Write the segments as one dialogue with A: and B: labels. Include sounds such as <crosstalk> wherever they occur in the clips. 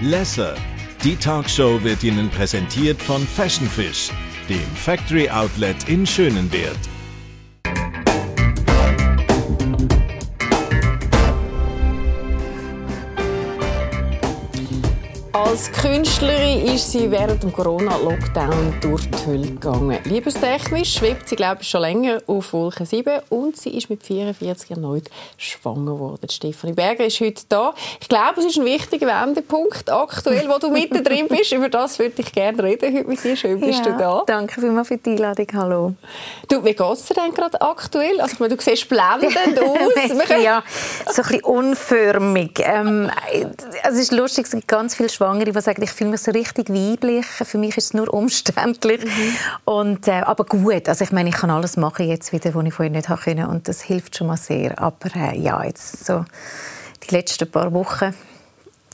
A: Lesser. Die Talkshow wird Ihnen präsentiert von Fashion Fish, dem Factory Outlet in Schönenwert.
B: Als Künstlerin ist sie während dem Corona-Lockdown durch die Hölle gegangen. Liebestechnisch schwebt sie, glaube ich, schon länger auf Wolke 7 und sie ist mit 44 erneut schwanger geworden. Stefanie Berger ist heute da. Ich glaube, es ist ein wichtiger Wendepunkt aktuell, wo du <laughs> mittendrin bist. Über das würde ich gerne reden heute mit dir. Schön bist ja, du da.
C: Danke vielmals für die Einladung. Hallo.
B: Du, wie geht es dir denn gerade aktuell? Also, meine, du siehst blendend <laughs> aus.
C: ja, so ein bisschen unförmig. Ähm, es ist lustig, es gibt ganz viele Schwangere Schwangere, die sagen, ich fühle mich so richtig weiblich. Für mich ist es nur umständlich. Mhm. Und, äh, aber gut, also ich meine, ich kann alles machen jetzt wieder, was ich vorher nicht können und das hilft schon mal sehr. Aber äh, ja, jetzt so die letzten paar Wochen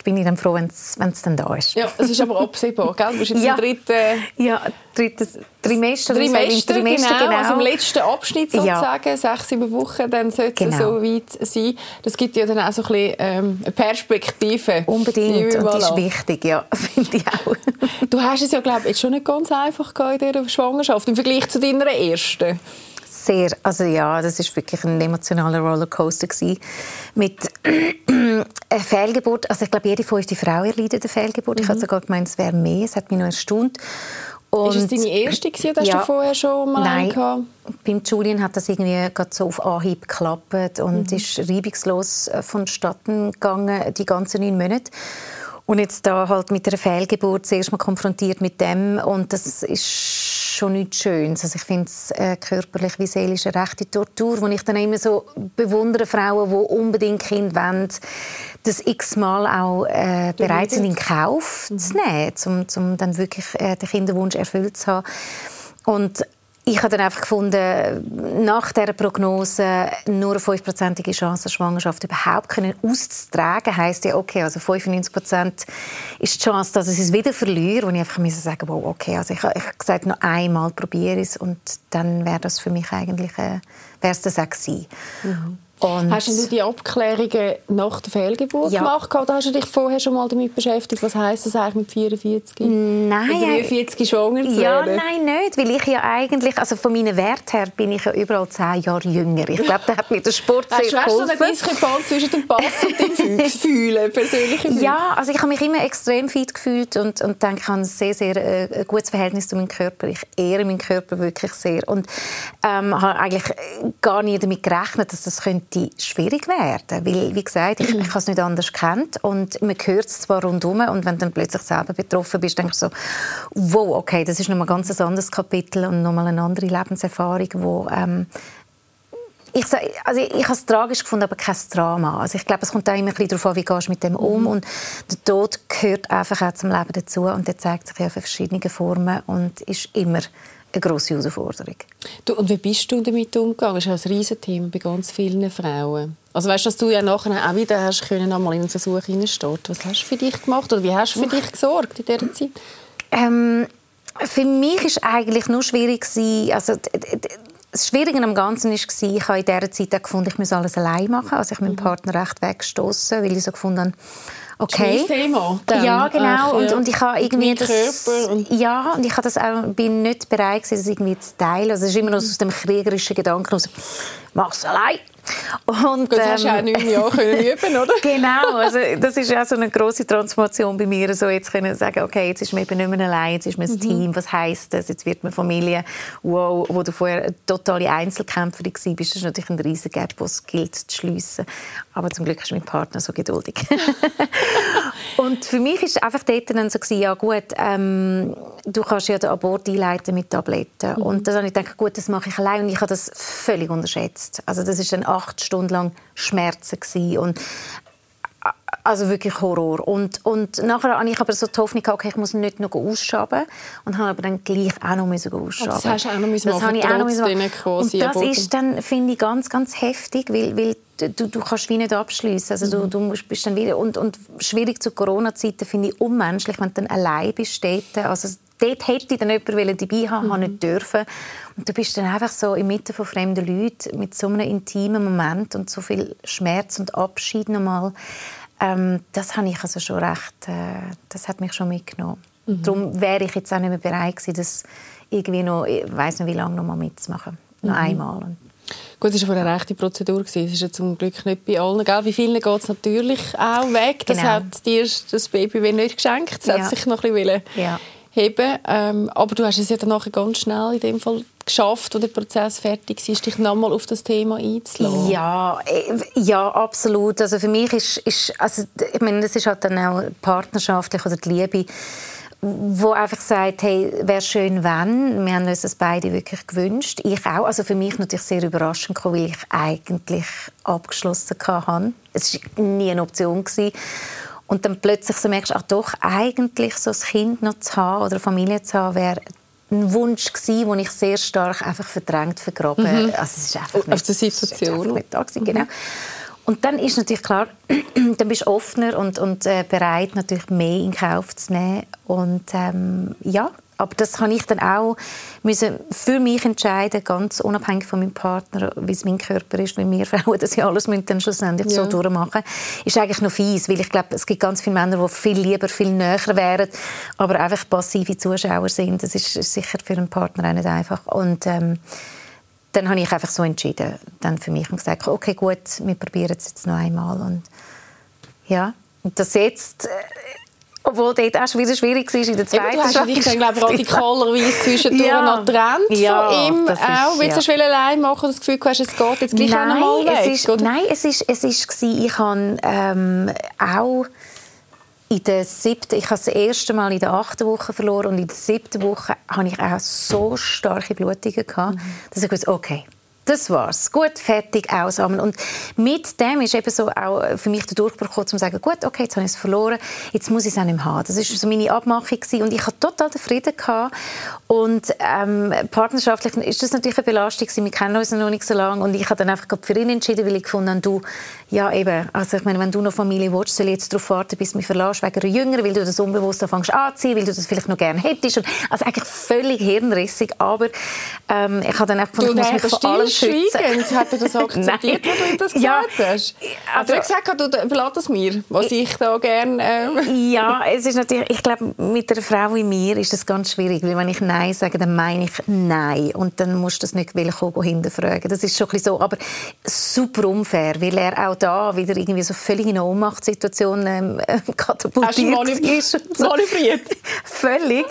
C: bin ich dann froh, wenn es dann da ist.
B: Ja, es ist aber absehbar, gell? Du bist jetzt <laughs>
C: ja.
B: im dritten...
C: Ja, drittes Trimester.
B: Trimester, Trimester genau, genau. Also im letzten Abschnitt sozusagen, ja. sechs, sieben Wochen, dann sollte genau. es so weit sein. Das gibt ja dann auch so ein bisschen ähm, eine Perspektive.
C: Unbedingt, und das ist wichtig, ja, <laughs> finde ich auch.
B: Du hast es ja, glaube ich, jetzt schon nicht ganz einfach in dieser Schwangerschaft, im Vergleich zu deiner ersten
C: sehr, also ja, das ist wirklich ein emotionaler Rollercoaster gewesen. mit einer <clears throat> Fehlgeburt. Also ich glaube, jede fünfte Frau erleidet eine Fehlgeburt. Mhm. Ich habe sogar gemeint, es wäre mehr. Es hat mich noch erstaunt.
B: Und, ist es deine erste gewesen, oder ja, du vorher schon mal
C: Nein, gehabt? beim Julian hat das irgendwie so auf Anhieb geklappt und mhm. ist reibungslos äh, vonstatten gegangen, die ganzen neun Monate. Und jetzt da halt mit einer Fehlgeburt zuerst mal konfrontiert mit dem und das ist schon nichts Schönes. Also ich finde es äh, körperlich wie seelisch eine rechte Tortur, wo ich dann immer so bewundere Frauen, die unbedingt Kind wollen, das x-mal auch äh, bereit sind, in Kauf mhm. zu nehmen, um, um dann wirklich äh, den Kinderwunsch erfüllt zu haben. Und ich habe dann einfach gefunden, nach dieser Prognose nur eine 5%ige Chance, Schwangerschaft überhaupt können auszutragen, heisst ja, okay, also 95% ist die Chance, dass ich es wieder verliere. Und ich einfach musste sagen, wow, okay, also ich, ich habe gesagt, noch einmal probiere es und dann wäre das für mich eigentlich, äh, wäre es das auch gewesen. Mhm.
B: Und hast du die Abklärungen nach der Fehlgeburt ja. gemacht oder hast du dich vorher schon mal damit beschäftigt? Was heisst das eigentlich mit 44?
C: Nein.
B: Mit 43 schwanger zu
C: Ja, nein, nicht, weil ich ja eigentlich, also von meinen Wert her bin ich ja überall zehn Jahre jünger. Ich glaube, da hat mir der Sport sehr geholfen.
B: Hast du so einen Fall zwischen dem Pass und dem <laughs> Fühlen, persönlichen
C: Ja, also ich habe mich immer extrem fit gefühlt und, und denke, ich habe ein sehr, sehr äh, gutes Verhältnis zu meinem Körper. Ich ehre meinen Körper wirklich sehr und ähm, habe eigentlich gar nie damit gerechnet, dass das könnte könnte schwierig werden. Weil, wie gesagt, ich, ich habe es nicht anders kennt und man hört es zwar rundherum und wenn du dann plötzlich selber betroffen bist, denkst du so, wow, okay, das ist nochmal ganz ein anderes Kapitel und nochmal eine andere Lebenserfahrung, wo ähm, ich, also ich habe es tragisch gefunden, aber kein Drama. Also ich glaube, es kommt auch immer ein bisschen darauf an, wie gehst du mit dem um. Mhm. Und der Tod gehört einfach auch zum Leben dazu und der zeigt sich ja in verschiedenen Formen und ist immer eine grosse Herausforderung.
B: Du, und wie bist du damit umgegangen? Das ist ein Riesenthema bei ganz vielen Frauen. Also weißt, dass du ja nachher auch wieder hast können, einmal in einen Versuch hineinstehen. Was hast du für dich gemacht oder wie hast du für dich gesorgt in dieser Zeit?
C: Ähm, für mich war eigentlich nur schwierig, also das Schwierige am Ganzen war, ich habe in dieser Zeit gefunden, ich muss alles allein machen. Also ich meinen mhm. Partner recht weggestoßen, weil ich so gefunden habe, Okay.
B: Thema.
C: Dann. Ja, genau. Ach, ja. Und, und ich habe irgendwie das, und ja, und ich habe das auch, bin nicht bereit gewesen, das irgendwie zu teilen. Also es ist immer noch aus dem kriegerischen Gedanken aus, mach's allein.
B: Und, das ähm, hast du auch neun Jahre können <laughs> üben, oder?
C: genau, also das ist auch so eine große Transformation bei mir, so jetzt können sagen, okay, jetzt ist man eben nicht mehr allein, jetzt ist man ein mhm. Team, was heisst das, jetzt wird man Familie, wow, wo du vorher eine totale Einzelkämpferin warst, das ist natürlich ein riesen Gap, das es gilt zu schliessen. Aber zum Glück ist mein Partner so geduldig. <laughs> und für mich ist einfach dort dann so gewesen, ja gut, ähm, du kannst ja den Abort einleiten mit Tabletten. Mhm. Und dann habe ich gedacht, gut, das mache ich allein und ich habe das völlig unterschätzt. Also das ist dann acht Stunden lang Schmerzen gewesen. und also wirklich Horror. Und, und nachher habe ich aber so die Hoffnung, okay, ich muss nicht noch ausschaben. Und habe aber dann gleich auch noch ausschaben.
B: Das hast du auch noch müssen das machen, ich auch noch
C: Und das ist dann, finde ich, ganz, ganz heftig, weil, weil du, du kannst wie nicht abschließen. Also mhm. du, du bist dann wieder und, und schwierig zu Corona-Zeiten finde ich unmenschlich, wenn du dann allein bist dort. Also dort hätte ich dann jemanden dabei haben, mhm. nicht dürfen. Und du bist dann einfach so inmitten von fremden Leuten mit so einem intimen Moment und so viel Schmerz und Abschied nochmal. Ähm, das habe ich also schon recht, äh, das hat mich schon mitgenommen. Mhm. Darum wäre ich jetzt auch nicht mehr bereit gewesen, das irgendwie noch, ich weiß nicht wie lange noch mal mitzumachen. Noch mhm. einmal.
B: Gut, es war eine rechte Prozedur. Es ist ja zum Glück nicht bei allen. Gell? Wie vielen geht es natürlich auch weg. Das genau. hat dir das Baby nicht geschenkt. Das ja. hat sich noch ein bisschen ja. heben ähm, Aber du hast es ja dann nachher ganz schnell in dem Fall geschafft, als der Prozess fertig war, dich nochmal auf das Thema einzulassen?
C: Ja, äh, ja, absolut. Also für mich ist, ist also, ich meine, das ist halt dann auch partnerschaftlich oder die Liebe wo einfach sagt, hey, wäre schön, wenn. Wir haben uns das beide wirklich gewünscht. Ich auch. Also für mich natürlich sehr überraschend weil ich eigentlich abgeschlossen hatte. Es war nie eine Option. Gewesen. Und dann plötzlich so merkst du, ach doch, eigentlich so ein Kind noch zu haben oder eine Familie zu haben, wäre ein Wunsch gewesen, den ich sehr stark einfach verdrängt, vergraben. Mhm. Also es ist einfach nicht,
B: Aus der Situation.
C: Nicht da gewesen, genau. Mhm. Und dann ist natürlich klar, <clears throat> dann bist du offener und, und äh, bereit, natürlich mehr in Kauf zu nehmen. Und ähm, ja, aber das kann ich dann auch müssen für mich entscheiden, ganz unabhängig von meinem Partner, wie es mein Körper ist, wie wir <laughs> Frauen das ja alles müssen dann schlussendlich ja. so durchmachen, ist eigentlich noch fies, weil ich glaube, es gibt ganz viele Männer, die viel lieber, viel näher wären, aber einfach passive Zuschauer sind. Das ist sicher für einen Partner auch nicht einfach. Und ähm, dann habe ich einfach so entschieden, dann für mich und gesagt, okay, gut, wir probieren es jetzt noch einmal und ja, und das jetzt, äh, obwohl dort auch wieder schwierig war in der zweiten
B: Eben, Du hast dich dann, glaube ich, radikalerweise zwischendurch <laughs> ja. noch getrennt ja, von ihm auch. Ist, Willst du ja. allein machen und das Gefühl hast, es geht jetzt gleich nein, auch noch mal weg?
C: Ist, nein, es ist, es ist, ich habe ähm, auch in der siebten, ich habe das erste Mal in der achten Woche verloren und in der siebten Woche hatte ich auch so starke Blutungen gehabt, mhm. dass ich wusste, okay, das war's. Gut, fertig, aussammeln. Und mit dem ist eben so auch für mich der Durchbruch gekommen, zu sagen, gut, okay, jetzt habe ich es verloren, jetzt muss ich es auch nicht mehr haben. Das war so meine Abmachung gewesen. und ich hatte total den Frieden gehabt. Und ähm, partnerschaftlich ist das natürlich eine Belastung gewesen. Wir kennen uns noch nicht so lange und ich habe dann einfach für ihn entschieden, weil ich gefunden habe, du, ja eben, also ich meine, wenn du noch Familie willst, soll ich jetzt darauf warten, bis du mich verlässt, wegen einer Jünger, weil du das unbewusst anfängst anziehen, weil du das vielleicht noch gerne hättest. Und, also eigentlich völlig hirnrissig, aber ähm, ich habe dann einfach gefunden, ich muss mich vor allem
B: schweigen. <laughs> Hat er das akzeptiert, als du das gesagt ja, hast? Er also, gesagt, du überlass es mir, was ich da gerne...
C: Äh... Ja, es ist natürlich, ich glaube, mit einer Frau wie mir ist das ganz schwierig, weil wenn ich Nein sage, dann meine ich Nein und dann musst du das nicht kommen, hinterfragen. Das ist schon ein so, aber super unfair, weil er auch da wieder irgendwie so völlig in eine Ohnmachtssituation ähm, <laughs> katapultiert
B: ist. Manövriert. <laughs>
C: völlig.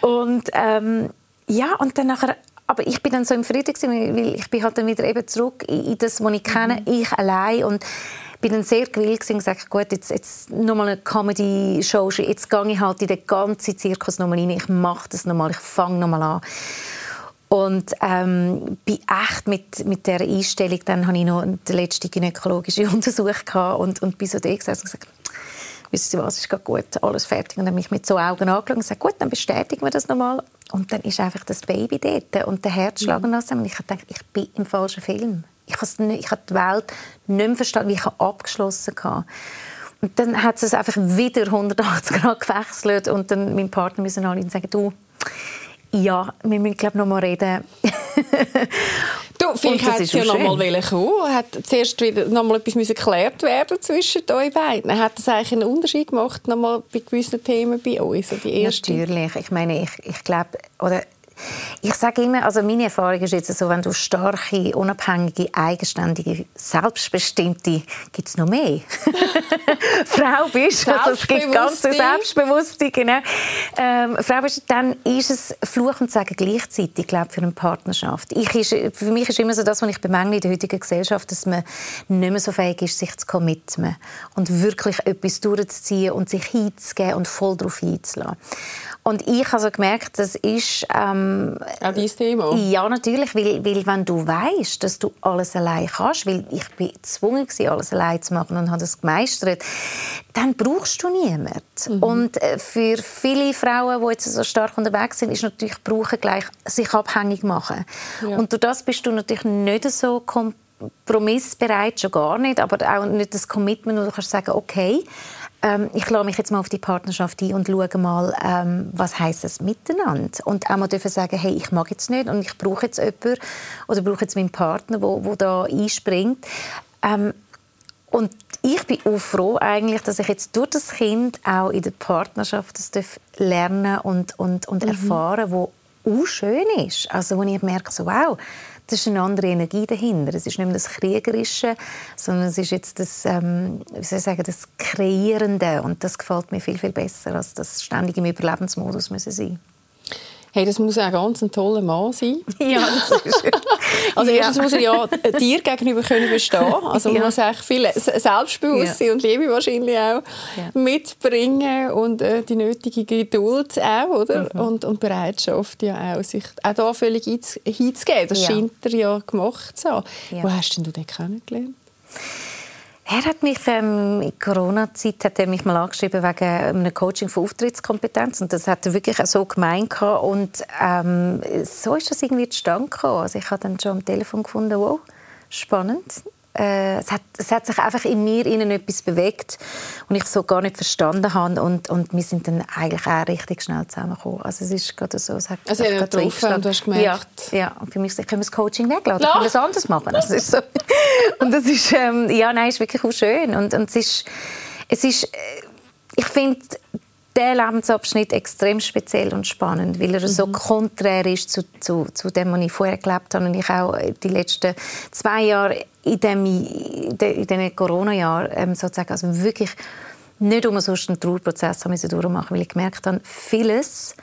C: Und ähm, ja, und dann nachher aber ich bin dann so im Frieden gewesen, weil ich bin halt dann wieder eben zurück in das, was ich kenne, mhm. ich allein und bin dann sehr gewillt und gesagt, gut, jetzt, jetzt nochmal eine Comedy-Show, jetzt gehe ich halt in den ganzen Zirkus nochmal rein, ich mache das nochmal, ich fange nochmal an. Und ähm, bin echt mit, mit dieser Einstellung, dann habe ich noch den letzten gynäkologischen <laughs> Untersuch gehabt und, und bin so da gesessen und gesagt, wissen Sie was, ist gut, alles fertig. Und dann mich mit so Augen angeschaut und gesagt, gut, dann bestätigen wir das nochmal. Und dann ist einfach das Baby dort und der Herzschlag mhm. und ich dachte, ich bin im falschen Film. Ich habe, nicht, ich habe die Welt nicht mehr verstanden, wie ich abgeschlossen habe. Und dann hat es einfach wieder 180 Grad gewechselt und dann mein Partner müssen alle sagen, du, ja, wir müssen glaube noch mal reden.
B: Du, vielleicht hätte es ja noch mal kommen. Hat zuerst wieder noch mal etwas müssen geklärt werden zwischen euch beiden. Hat das eigentlich einen Unterschied gemacht noch mal bei gewissen Themen bei uns?
C: die erste? Natürlich. Ich meine, ich, ich glaube, oder ich sage immer, also meine Erfahrung ist jetzt so, wenn du starke, unabhängige, eigenständige, selbstbestimmte, gibt es noch mehr, <laughs> Frau bist, also es gibt ganz selbstbewusste, genau, ähm, Frau bist, dann ist es Fluch und Sagen gleichzeitig, glaube für eine Partnerschaft. Ich ist, für mich ist immer so das, was ich bemängle in der heutigen Gesellschaft, dass man nicht mehr so fähig ist, sich zu committen und wirklich etwas durchzuziehen und sich hinzugeben und voll darauf einzulassen. Und ich habe also gemerkt, das ist... Ähm,
B: Auch dein Thema?
C: Ja, natürlich, weil, weil wenn du weißt, dass du alles allein kannst, weil ich bin gezwungen war, alles allein zu machen und habe das gemeistert, dann brauchst du niemanden. Mhm. Und äh, für viele Frauen, die jetzt so stark unterwegs sind, ist natürlich brauchen gleich sich abhängig machen. Ja. Und durch das bist du natürlich nicht so kompromissbereit, schon gar nicht, aber auch nicht das Commitment, wo du kannst sagen, okay, ähm, ich lasse mich jetzt mal auf die Partnerschaft ein und schaue mal, ähm, was heißt es miteinander. Und auch mal dürfen sagen, hey, ich mag jetzt nicht und ich brauche jetzt jemanden oder brauche jetzt meinen Partner, wo, wo da einspringt. Ähm, und ich bin auch froh eigentlich, dass ich jetzt durch das Kind auch in der Partnerschaft das lernen und, und, und mhm. erfahren, wo auch schön ist. Also wo ich merke, so, wow, das ist eine andere Energie dahinter. Es ist nicht mehr das Kriegerische, sondern es ist jetzt das, ähm, wie soll ich sagen, das Kreierende. Und das gefällt mir viel, viel besser, als das ständig im Überlebensmodus müssen sein
B: Hey, das muss auch ganz ein toller Mann sein.
C: Ja, <laughs> das ist
B: Also erstens ja. muss er ja dir gegenüber können bestehen. Also man ja. muss echt viel Selbstbewusstsein ja. und Liebe wahrscheinlich auch mitbringen und äh, die nötige Geduld auch, oder? Mhm. Und, und Bereitschaft ja auch, sich auch da völlig hinzugeben. Das scheint er ja gemacht zu haben. Wo hast denn du den kennengelernt?
C: Er hat mich ähm, in Corona-Zeit hat er mich mal angeschrieben wegen einem Coaching für Auftrittskompetenz und das hat er wirklich so gemeint und ähm, so ist das irgendwie zustande gekommen. Also ich habe dann schon am Telefon gefunden, wow, spannend äh, es, hat, es hat sich einfach in mir innen etwas bewegt und ich so gar nicht verstanden habe und, und wir sind dann eigentlich auch richtig schnell zusammengekommen. Also es ist gerade so, es hat
B: also ja, getroffen und du hast gemerkt.
C: Ja, ja. und für mich können wir das Coaching weglassen, ja. können wir es anders machen. Also ist so. <laughs> und das ist, ähm, ja, nein, ist wirklich auch schön und, und es ist, es ist, äh, ich finde der Lebensabschnitt extrem speziell und spannend, weil er mhm. so konträr ist zu, zu, zu dem, was ich vorher gelebt habe und ich auch die letzten zwei Jahre in, dem, in diesen Corona-Jahren ähm, sozusagen also wirklich nicht umsonst einen Trauerprozess haben durchmachen weil ich gemerkt habe, vieles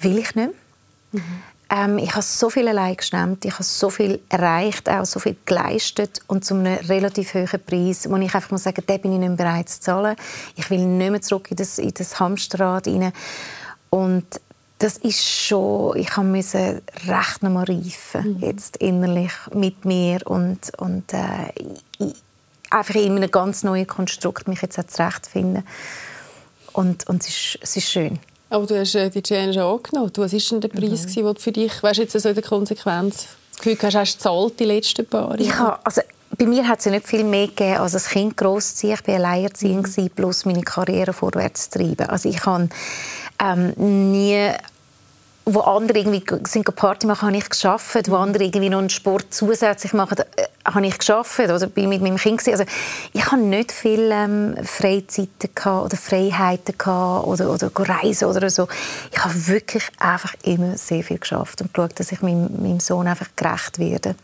C: will ich nicht mehr. Mhm. Ähm, ich habe so viel allein gestemmt, ich habe so viel erreicht, auch so viel geleistet und zu einem relativ hohen Preis, wo ich einfach muss sagen, den bin ich nicht mehr bereit zu zahlen. Ich will nicht mehr zurück in das, in das Hamsterrad rein. Und das ist schon, ich musste recht nochmal reifen, mhm. jetzt innerlich mit mir und, und äh, ich, einfach in einem ganz neuen Konstrukt mich jetzt zurechtfinden. Und, und es, ist, es ist schön.
B: Aber du hast äh, die Challenge angenommen. Was war denn der Preis, mhm. den für dich, weißt jetzt so in der Konsequenz, das Gefühl hast, hast du gezahlt die letzten paar Jahre?
C: Ich habe, also, bei mir hat es nicht viel mehr gegeben, als ein Kind großziehen. Ich war alleinerziehend, mhm. plus meine Karriere vorwärts zu treiben. Also ich habe ähm, nie wo andere irgendwie sind Party machen, habe ich geschafft. Wo andere irgendwie noch einen Sport zusätzlich machen, äh, habe ich geschafft oder bin mit meinem Kind Also ich habe nicht viele ähm, Freizeiten oder Freiheiten gehabt oder oder reisen oder so. Ich habe wirklich einfach immer sehr viel geschafft und geschaut, dass ich meinem, meinem Sohn einfach gerecht werde.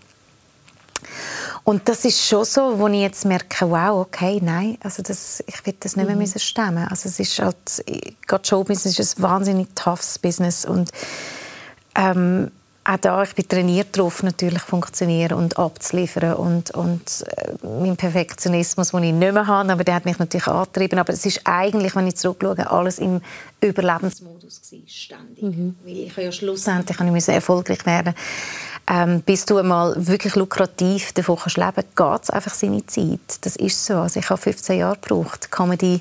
C: Und das ist schon so, wo ich jetzt merke, wow, okay, nein, also das, ich will das nicht mehr mhm. müssen stemmen. Also es ist halt, gerade Showbusiness ist ein wahnsinnig toughes Business und ähm, auch da, ich bin trainiert darauf, natürlich funktionieren und abzuliefern und, und äh, mein Perfektionismus, den ich nicht mehr habe, aber der hat mich natürlich angetrieben, aber es ist eigentlich, wenn ich zurückschaue, alles im Überlebensmodus gewesen, ständig. Mhm. Weil ich ja schlussendlich ich musste erfolgreich werden ähm, bis du einmal wirklich lukrativ davon kannst leben kannst, geht es einfach seine Zeit. Das ist so. Also ich habe 15 Jahre gebraucht, Comedy,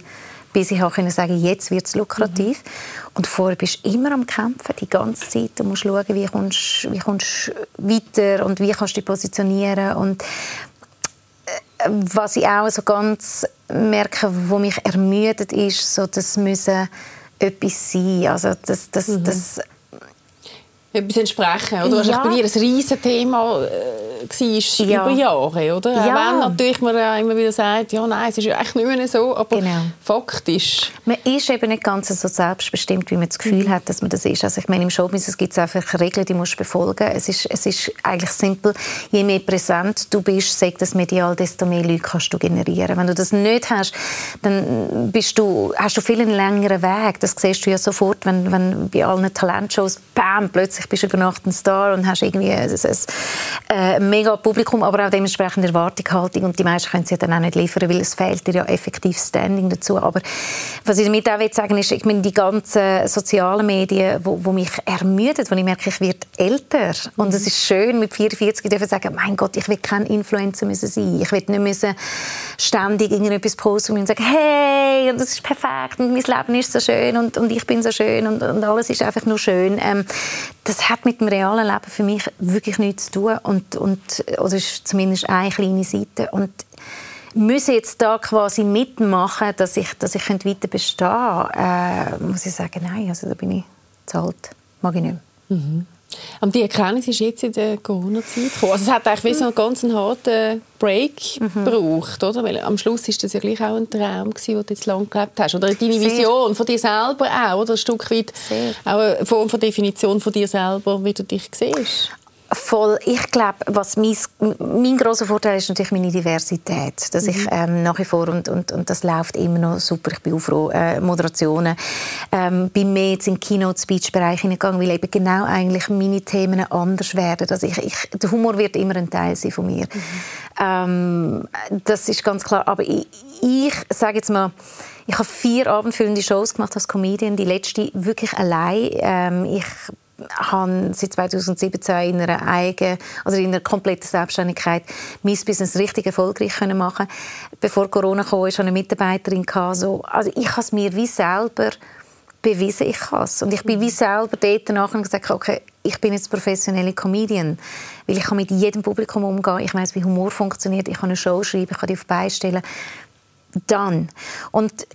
C: bis ich können sagen jetzt wird es lukrativ. Mhm. Und vorher bist du immer am Kämpfen, die ganze Zeit. Du musst schauen, wie kommst, wie kommst weiter und wie kannst du dich positionieren. Und äh, was ich auch so ganz merke, wo mich ermüdet, ist, so, das müssen etwas sein. Also das, das, mhm. das
B: etwas entsprechen. Oder? Ja. bei dir ein riesiges Thema äh, war ja. über Jahre. Oder? Ja. Wenn natürlich man ja immer wieder sagt, ja, nein, es ist ja eigentlich nicht mehr so, aber genau. faktisch.
C: Man ist eben nicht ganz so selbstbestimmt, wie man das Gefühl mhm. hat, dass man das ist. Also ich meine, im Showbusiness gibt es einfach Regeln, die musst du befolgen. Es ist, es ist eigentlich simpel, je mehr präsent du bist, sagt das medial, desto mehr Leute kannst du generieren. Wenn du das nicht hast, dann bist du, hast du viel einen längeren Weg. Das siehst du ja sofort, wenn, wenn bei allen Talentshows, bam, plötzlich plötzlich bist du über Nacht ein Star und hast irgendwie ein, ein, ein äh, mega Publikum, aber auch dementsprechend Erwartungshaltung und die meisten können sie dann auch nicht liefern, weil es fehlt dir ja effektiv Standing dazu. Aber was ich damit auch sagen ist, ich meine, die ganzen sozialen Medien, wo, wo mich ermüden, wo ich merke, ich werde älter und es ist schön, mit 44 dürfen sagen, mein Gott, ich will kein Influencer müssen sein, ich will nicht müssen ständig irgendetwas posten und sagen, hey, und das ist perfekt und mein Leben ist so schön und, und ich bin so schön und, und alles ist einfach nur schön. Ähm, das hat mit dem realen Leben für mich wirklich nichts zu tun und, und oder ist zumindest eine kleine Seite. Und müssen jetzt da quasi mitmachen, dass ich, dass ich weiter bestehen? Könnte, äh, muss ich sagen, nein, also da bin ich zahlt, mag ich nicht
B: Mhm. Und die Erkenntnis ist jetzt in der Corona-Zeit gekommen. Also es hat eigentlich wie so einen ganz harten Break mhm. gebraucht, oder? Weil am Schluss ist das ja gleich auch ein Traum gewesen, den du jetzt lange gelebt hast. Oder deine Vision von dir selber auch, oder? Ein Stück weit Sehr. auch eine Form von Definition von dir selber, wie du dich siehst.
C: Voll. Ich glaube, was mein, mein grosser Vorteil ist natürlich meine Diversität. Dass mhm. ich ähm, nach wie vor, und, und, und das läuft immer noch super, ich bin auch froh, äh, Moderationen, ähm, bin mehr jetzt in den Keynote-Speech-Bereich hineingegangen, weil eben genau eigentlich meine Themen anders werden. Also ich, ich, der Humor wird immer ein Teil sein von mir. Mhm. Ähm, das ist ganz klar. Aber ich, ich sage jetzt mal, ich habe vier abendfüllende Shows gemacht als Comedian, die letzte wirklich allein. Ähm, ich habe seit 2017 in einer eigenen, also in einer kompletten Selbstständigkeit mein Business richtig erfolgreich können machen. Bevor Corona kam, hatte ich eine Mitarbeiterin so, also ich habe es mir wie selber bewiesen, ich kann es. Und ich bin wie selber dort nachher und gesagt, okay, ich bin jetzt professionelle Comedian, weil ich kann mit jedem Publikum umgehen, ich weiß, wie Humor funktioniert, ich kann eine Show schreiben, ich kann die auf beistellen. Dann. Und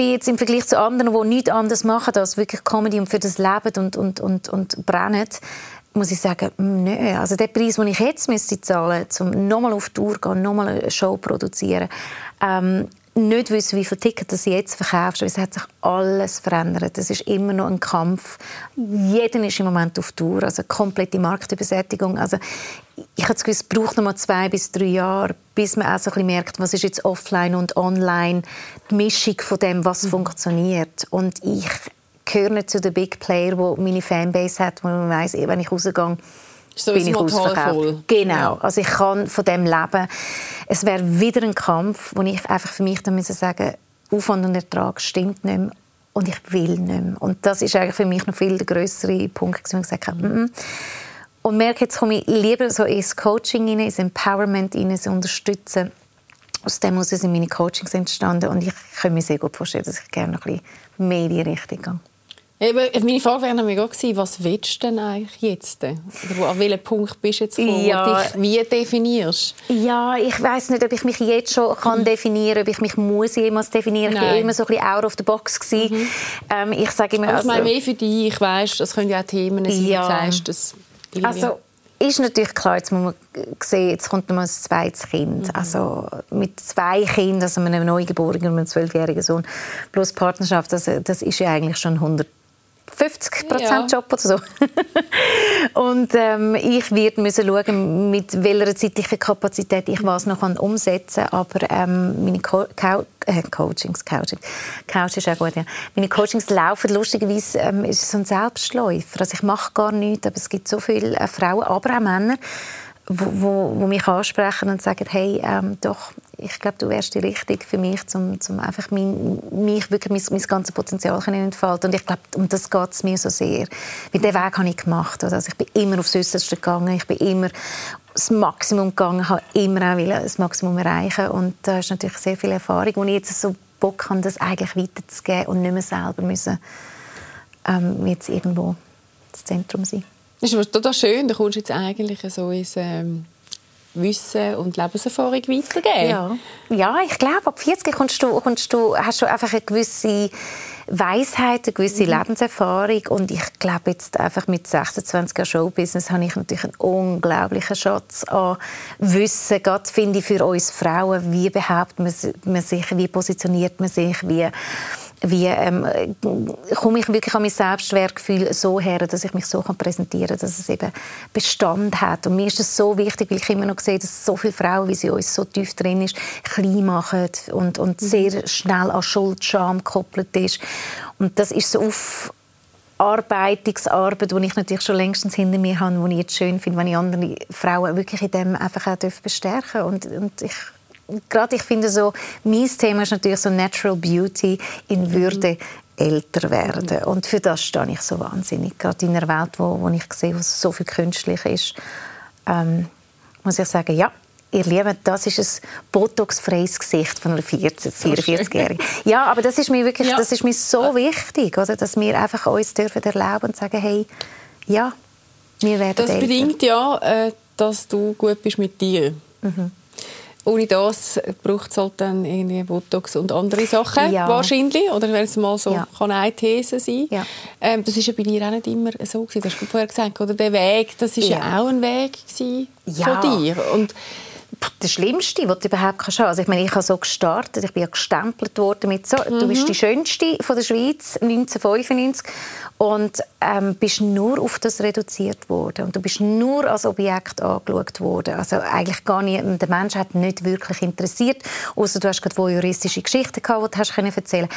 C: bin jetzt im Vergleich zu anderen, die nichts anderes machen als wirklich Comedy und für das leben und, und, und, und brennen, muss ich sagen, nö. Also der Preis, den ich jetzt müsste zahlen müsste, um nochmal auf Tour zu gehen, nochmal eine Show zu produzieren, ähm, nicht wissen, wie viele Tickets du jetzt verkaufst, weil es hat sich alles verändert. Es ist immer noch ein Kampf. Jeder ist im Moment auf Tour, also komplette Marktübersättigung. Also ich habe das Gefühl, es braucht noch mal zwei bis drei Jahre, bis man auch so ein bisschen merkt, was ist jetzt offline und online, die Mischung von dem, was mhm. funktioniert. Und ich gehöre nicht zu den Big Player, wo meine Fanbase hat, wo man weiss, wenn ich rausgehe, so bin ich ausverkauft. Genau, also ich kann von dem leben. Es wäre wieder ein Kampf, wo ich einfach für mich dann müssen sagen Aufwand und Ertrag stimmt nicht mehr und ich will nicht mehr. Und das ist eigentlich für mich noch viel der größere Punkt, wo ich gesagt habe, mm -mm. Und merke, jetzt komme ich lieber so ins Coaching rein, ins Empowerment rein, ins Unterstützen. Aus dem sind meine Coachings entstanden und ich kann mir sehr gut vorstellen, dass ich gerne noch ein bisschen mehr in die Richtung gehe.
B: Eben, meine Frage wäre nämlich auch gewesen, was willst du denn eigentlich jetzt? Oder an welchem Punkt bist du jetzt gekommen, ja, dich wie definierst?
C: Ja, ich weiß nicht, ob ich mich jetzt schon kann definieren kann, ob ich mich muss jemals definieren muss. Ich war immer so ein bisschen out of the box. Mhm. Ähm, ich sage immer...
B: Aber also, ich meine mehr für dich, ich weiss, das können ja auch Themen sein, ja. sagst, das
C: also, ist natürlich klar, jetzt muss man sehen, jetzt kommt noch ein zweites Kind. Mhm. Also mit zwei Kindern, also einem Neugeborenen und einem zwölfjährigen Sohn, plus Partnerschaft, das, das ist ja eigentlich schon 100 50 ja. Job oder so. <laughs> und ähm, ich werde müssen schauen, mit welcher zeitlichen Kapazität ich was noch umsetzen kann. Aber ähm, meine Co Co äh, Coachings, Coaching, Couch ist auch gut, ja. Meine Coachings laufen lustigerweise, ähm, ist so ein Selbstläufer. Also ich mache gar nichts, aber es gibt so viele äh, Frauen, aber auch Männer, wo, wo, wo mich ansprechen und sagen, hey, ähm, doch, ich glaube, du wärst die Richtige für mich, um, um einfach mein, mich wirklich mein, mein ganzes Potenzial zu entfalten. Und ich glaube, um das geht es mir so sehr. Weil diesen Weg habe ich gemacht. Also ich bin immer aufs Äußerste gegangen, ich bin immer das Maximum gegangen, habe immer auch das Maximum erreichen und da ist natürlich sehr viel Erfahrung, wo ich jetzt so Bock habe, das eigentlich weiterzugeben und nicht mehr selber müssen ähm, jetzt irgendwo das Zentrum sein.
B: Das ist total schön, da kommst du jetzt eigentlich so ins ähm, Wissen und Lebenserfahrung weitergeben.
C: Ja, ja ich glaube, ab 40 kommst du, kommst du, hast du einfach eine gewisse Weisheit, eine gewisse mhm. Lebenserfahrung und ich glaube jetzt einfach mit 26 Jahren Showbusiness habe ich natürlich einen unglaublichen Schatz an Wissen, gerade finde ich für uns Frauen, wie behauptet man sich, wie positioniert man sich, wie wie ähm, komme ich wirklich an mein Selbstwertgefühl so her, dass ich mich so kann präsentieren kann, dass es eben Bestand hat. Und mir ist es so wichtig, weil ich immer noch sehe, dass so viele Frauen, wie sie uns so tief drin ist, klein machen und, und mhm. sehr schnell an Schuld, Scham gekoppelt ist. Und das ist so auf Arbeitungsarbeit, die ich natürlich schon längstens hinter mir habe, die ich jetzt schön finde, wenn ich andere Frauen wirklich in dem einfach auch bestärken und, und ich gerade ich finde so, mein Thema ist natürlich so Natural Beauty in Würde älter werden. Und für das stehe ich so wahnsinnig. Gerade in einer Welt, wo, wo ich sehe, wo so viel künstlich ist, ähm, muss ich sagen, ja, ihr Lieben, das ist ein botoxfreies Gesicht von einer 44-Jährigen. ja, aber das ist mir wirklich, ja. das ist mir so wichtig, oder, dass wir einfach uns dürfen erlauben und sagen, hey, ja, wir werden
B: Das
C: älter.
B: bedingt ja, äh, dass du gut bist mit dir. Mhm. Ohne das braucht es halt dann irgendwie Botox und andere Sachen ja. wahrscheinlich. Oder wenn es mal so ja. kann eine These sein. Ja. Ähm, das ist ja bei dir auch nicht immer so gewesen. Du hast vorher gesagt, oder der Weg, das ist ja, ja auch ein Weg von dir. Und
C: das Schlimmste, was du überhaupt kannst haben. Also ich meine, ich habe so gestartet, ich bin ja gestempelt worden mit so, mhm. du bist mhm. die Schönste von der Schweiz 1995 und ähm, bist nur auf das reduziert worden und du bist nur als Objekt angeschaut worden. Also eigentlich gar nicht, der Mensch hat nicht wirklich interessiert, außer du hast gerade juristische Geschichten gehabt, die du hast erzählen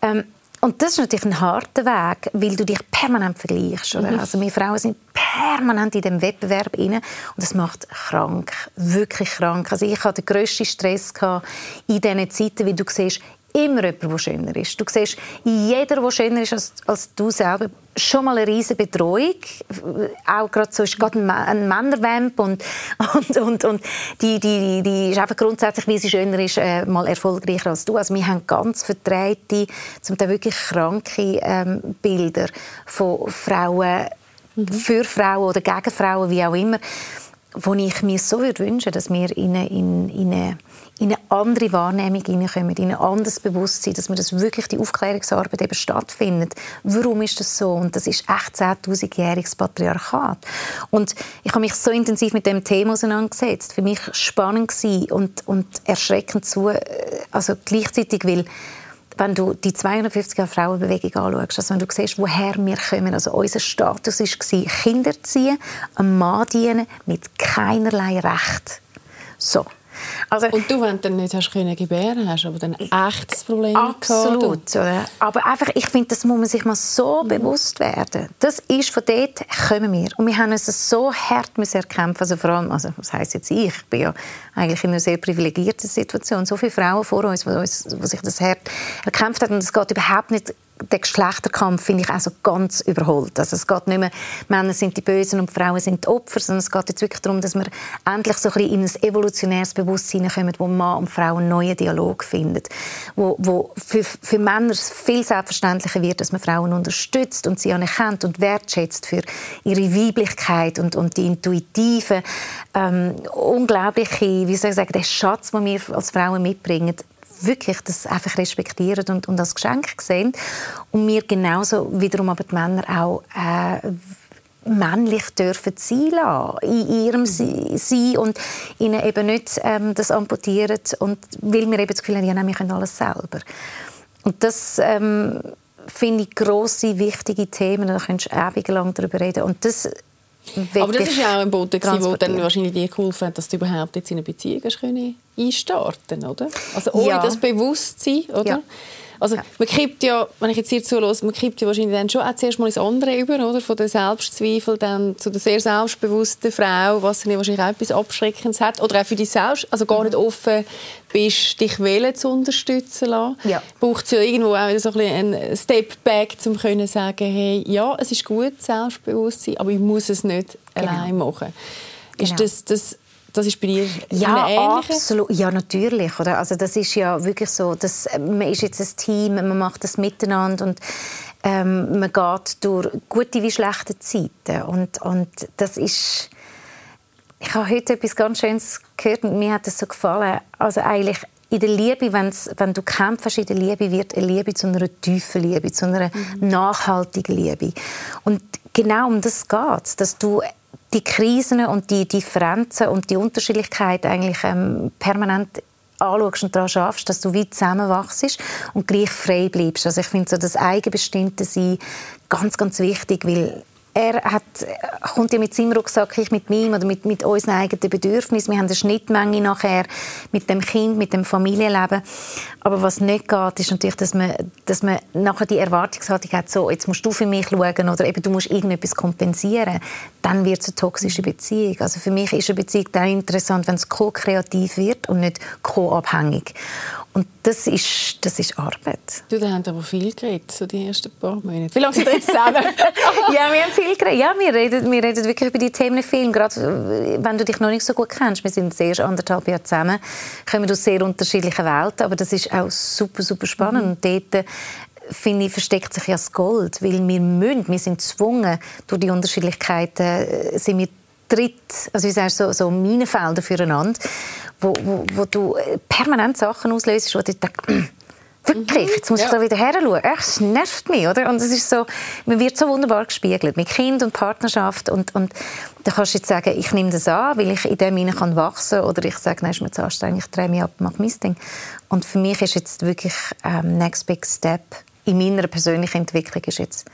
C: ähm, und das ist natürlich ein harter Weg, weil du dich permanent vergleichst. Oder? Mhm. Also wir Frauen sind permanent in dem Wettbewerb inne und das macht krank, wirklich krank. Also ich hatte den grössten Stress in diesen Zeiten, weil du siehst, immer jemand, der schöner ist. Du siehst jeder, der schöner ist als, als du selber, schon mal eine riesige Betreuung. Auch gerade so ist gerade ein, Männervamp und, und, und, und die, die, die ist einfach grundsätzlich, wie sie schöner ist, äh, mal erfolgreicher als du. Also wir haben ganz verdrehte, zum Teil wirklich kranke ähm, Bilder von Frauen, mhm. für Frauen oder gegen Frauen, wie auch immer, wo ich mir so würde wünschen, dass wir in, in, in eine in eine andere Wahrnehmung hineinkommen, in ein anderes Bewusstsein, dass man das wirklich die Aufklärungsarbeit eben stattfindet. Warum ist das so? Und das ist echt 10.000-jähriges Patriarchat. Und ich habe mich so intensiv mit dem Thema auseinandergesetzt. Für mich spannend und, und erschreckend zu, äh, also gleichzeitig, weil wenn du die 250 Jahre Frauenbewegung anschaust, also wenn du siehst, woher wir kommen, also unser Status war, Kinder ziehen, einem Mann dienen, mit keinerlei Recht. So.
B: Also, und du, wenn du dann nicht hast können gebären hast aber dann ein echtes Problem
C: Absolut. Gehabt, aber einfach, ich finde, das muss man sich mal so mhm. bewusst werden. Das ist, von dort kommen wir. Und wir haben uns so hart erkämpfen also vor allem, also was heisst jetzt ich? Ich bin ja eigentlich in einer sehr privilegierten Situation. So viele Frauen vor uns, die, uns, die sich das hart erkämpft haben. Und es geht überhaupt nicht der Geschlechterkampf finde ich auch ganz überholt. Also es geht nicht mehr, Männer sind die Bösen und Frauen sind die Opfer, sondern es geht jetzt wirklich darum, dass wir endlich so ein bisschen in ein evolutionäres Bewusstsein kommen, wo Mann und Frau einen neuen Dialog finden, wo, wo für, für Männer viel selbstverständlicher wird, dass man Frauen unterstützt und sie anerkennt und wertschätzt für ihre Weiblichkeit und, und die intuitive, ähm, unglaubliche, wie soll ich sagen, der Schatz, den wir als Frauen mitbringen, wirklich das einfach respektieren und, und als Geschenk sehen. Und wir genauso wiederum aber die Männer auch äh, männlich dürfen sein lassen, in ihrem Sein und ihnen eben nicht ähm, das amputieren und weil wir eben das Gefühl haben, ja, wir können alles selber. Und das ähm, finde ich grosse, wichtige Themen, da könntest du ewig lang darüber reden. Und das
B: aber das ist ja auch ein Boden, der dann wahrscheinlich dir geholfen hat, dass du überhaupt jetzt in eine Beziehung können einstarten oder? Also ohne ja. das Bewusstsein, oder? Ja. Also ja. man kippt ja, wenn ich jetzt hier zuhöre, man kippt ja wahrscheinlich dann schon auch zuerst mal ins andere über, oder? Von den Selbstzweifel dann zu der sehr selbstbewussten Frau, was dann wahrscheinlich auch etwas Abschreckendes hat. Oder auch für dich selbst, also gar nicht mhm. offen bist, dich wählen zu unterstützen lassen. Ja. Braucht es ja irgendwo auch so ein einen Step back, um zu sagen, hey, ja, es ist gut, Selbstbewusstsein, aber ich muss es nicht genau. allein machen. Genau. Ist das, das das ist bei dir
C: ja, absolut. Ja, natürlich. Oder? Also das ist ja wirklich so, dass man ist jetzt ein Team, man macht das miteinander und ähm, man geht durch gute wie schlechte Zeiten und, und das ist ich habe heute etwas ganz Schönes gehört und mir hat das so gefallen. Also eigentlich in der Liebe, wenn du kämpfst in der Liebe, wird eine Liebe zu einer tiefen Liebe, zu einer mhm. nachhaltigen Liebe. Und genau um das geht es, dass du die Krisen und die Differenzen und die Unterschiedlichkeit eigentlich ähm, permanent anschaust und daran schaffst, dass du wie zusammenwachst und gleich frei bleibst. Also ich finde so das eigenbestimmte Sein ganz, ganz wichtig, weil er hat, kommt ja mit seinem Rucksack, ich mit meinem oder mit, mit unseren eigenen Bedürfnissen. Wir haben eine Schnittmenge nachher mit dem Kind, mit dem Familienleben. Aber was nicht geht, ist natürlich, dass man, dass man nachher die Erwartungshaltung hat, so, jetzt musst du für mich schauen oder eben du musst irgendetwas kompensieren. Dann wird es eine toxische Beziehung. Also für mich ist eine Beziehung dann interessant, wenn es co-kreativ wird und nicht co-abhängig. Und das ist, das ist Arbeit.
B: Du, da haben aber viel geredet, so die ersten paar Monate. Wie lange sind wir jetzt zusammen?
C: ja, wir haben viel geredet. Ja, wir reden, wir reden wirklich über die Themen viel. Gerade äh, wenn du dich noch nicht so gut kennst. Wir sind erst anderthalb Jahre zusammen, kommen aus sehr unterschiedlichen Welten. Aber das ist auch super, super spannend. Mhm. Und dort äh, finde ich, versteckt sich ja das Gold, weil wir müssen, wir sind gezwungen, durch die Unterschiedlichkeiten äh, sind wir dritt, also wie sagst, so, so Minenfelder füreinander. Wo, wo, wo du permanent Sachen auslöst, wo du denkst, <clears throat> Wirklich, jetzt muss ich da wieder her schauen. Es nervt mich, oder? Und es ist so, man wird so wunderbar gespiegelt mit Kind und Partnerschaft und, und da kannst du jetzt sagen, ich nehme das an, weil ich in dem hinein kann wachsen oder ich sage, nein, ist mir zu anstrengend, ich drehe mich ab, mache mein Ding. Und für mich ist jetzt wirklich ähm, next big step in meiner persönlichen Entwicklung ist jetzt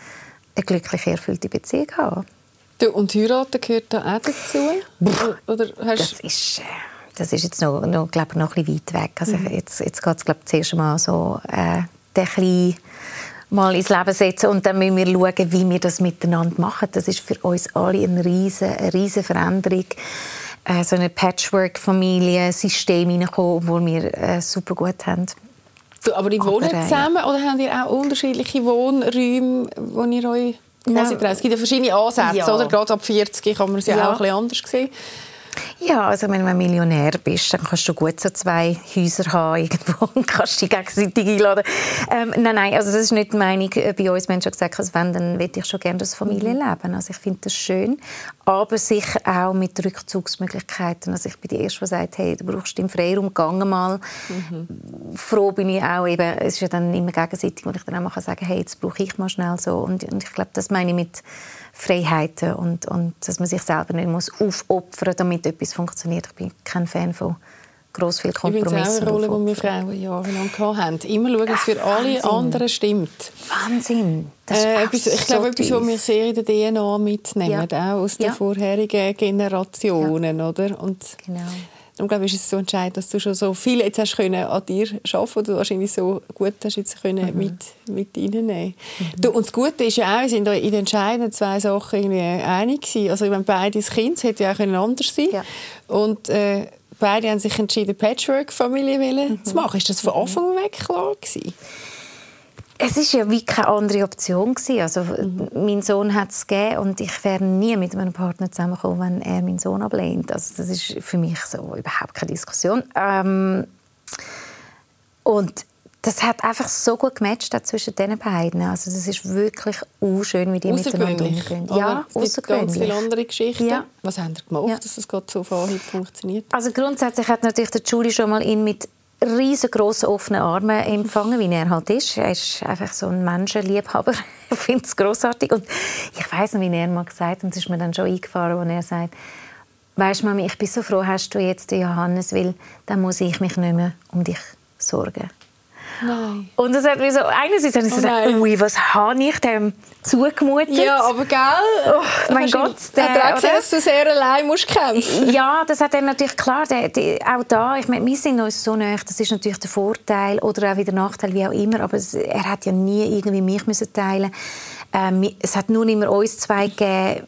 C: eine glückliche, erfüllte Beziehung haben.
B: Du, und heiraten gehört da auch dazu?
C: Oder hast das ist... Äh das ist jetzt noch, noch, glaub, noch ein bisschen weit weg. Also mhm. Jetzt, jetzt geht es zuerst mal so, äh, den kleinen mal ins Leben setzen und dann müssen wir schauen, wie wir das miteinander machen. Das ist für uns alle eine riesige, eine riesige Veränderung. Äh, so eine Patchwork-Familie, System hineinkommen, wo wir äh, super gut haben.
B: Aber die wohnen äh, zusammen oder habt ihr auch unterschiedliche Wohnräume, wo ihr euch quasi Es gibt ja verschiedene Ansätze, ja. oder? Gerade ab 40 kann man es ja, ja. auch ein bisschen anders sehen.
C: Ja, also wenn du Millionär bist, dann kannst du gut so zwei Häuser haben irgendwo <laughs> und kannst dich gegenseitig einladen. Ähm, nein, nein, also das ist nicht die Meinung äh, bei uns. Wir haben schon gesagt, also wenn, dann würde ich schon gerne das Familienleben. Mhm. Also ich finde das schön, aber sicher auch mit Rückzugsmöglichkeiten. Also ich bin die Erste, die sagt, hey, du brauchst den Freiraum, gang mal. Mhm. Froh bin ich auch eben, es ist ja dann immer gegenseitig, wo ich dann auch mal sagen kann, hey, jetzt brauche ich mal schnell so. Und, und ich glaube, das meine ich mit Freiheiten und, und dass man sich selber nicht muss aufopfern muss, damit etwas funktioniert. Ich bin kein Fan von gross viel Kompromissen.
B: Ich finde auch eine Rolle, die wir Frauen jahrelang hatten. Immer schauen, dass für alle anderen stimmt.
C: Wahnsinn.
B: Äh, etwas, ich glaube, etwas, was wir sehr in der DNA mitnehmen, ja. auch aus den ja. vorherigen Generationen. Ja. Oder? Und genau. Darum glaube ich, ist es so entscheidend, dass du schon so viel jetzt hast können an dir arbeiten du wahrscheinlich so gut hast jetzt können mhm. mit, mit reinnehmen. Mhm. Du, und das Gute ist ja auch, wir sind in den entscheidenden zwei Sachen irgendwie einig gewesen. Also wenn beide Kind, es hätte ja auch anders sein ja. Und äh, beide haben sich entschieden, Patchwork-Familie mhm. zu machen. Ist das von mhm. Anfang an weg klar gewesen?
C: Es ist ja wie keine andere Option gewesen. Also mhm. mein Sohn hat es gegeben und ich wäre nie mit meinem Partner zusammengekommen, wenn er meinen Sohn ablehnt. Also das ist für mich so überhaupt keine Diskussion. Ähm, und das hat einfach so gut gematcht zwischen den beiden. Also das ist wirklich schön, wie die miteinander umgehen.
B: Ja, es gibt ganz viele andere Geschichten. Ja. Was haben Sie gemacht, ja. dass es gerade so vorhin funktioniert?
C: Also grundsätzlich hat natürlich der Julie schon mal ihn mit riesengroßen offenen Armen empfangen, wie er halt ist. Er ist einfach so ein Menschenliebhaber. <laughs> ich finde es großartig und ich weiß noch, wie er mal gesagt hat, und es ist mir dann schon eingefahren, als er sagt, weißt du, Mami, ich bin so froh, hast du jetzt den Johannes, weil dann muss ich mich nicht mehr um dich sorgen.
B: Nein.
C: Und das hat mir so, einerseits habe ich oh gesagt, ui, was habe ich dem zugemutet?
B: Ja, aber gell?
C: Oh, mein Gott.
B: Der, hat er dass du sehr allein musst kämpfen
C: Ja, das hat er natürlich, klar, der, der, auch da, ich meine, wir sind uns so nah, das ist natürlich der Vorteil oder auch wieder Nachteil, wie auch immer, aber es, er hat ja nie irgendwie mich müssen teilen ähm, Es hat nur immer uns zwei gegeben,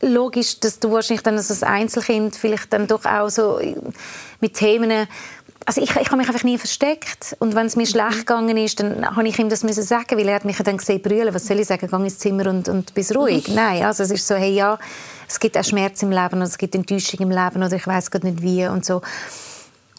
C: logisch, dass du wahrscheinlich dann als Einzelkind vielleicht dann doch auch so mit Themen also ich, ich habe mich einfach nie versteckt und wenn es mir schlecht gegangen ist, dann habe ich ihm das müssen sagen, weil er hat mich dann gesehen brüllen. Was soll ich sagen? Geh ins Zimmer und, und bist ruhig. Mhm. Nein, also es ist so, hey ja, es gibt auch Schmerz im Leben oder es gibt Enttäuschung im Leben oder ich weiß gerade nicht wie und so.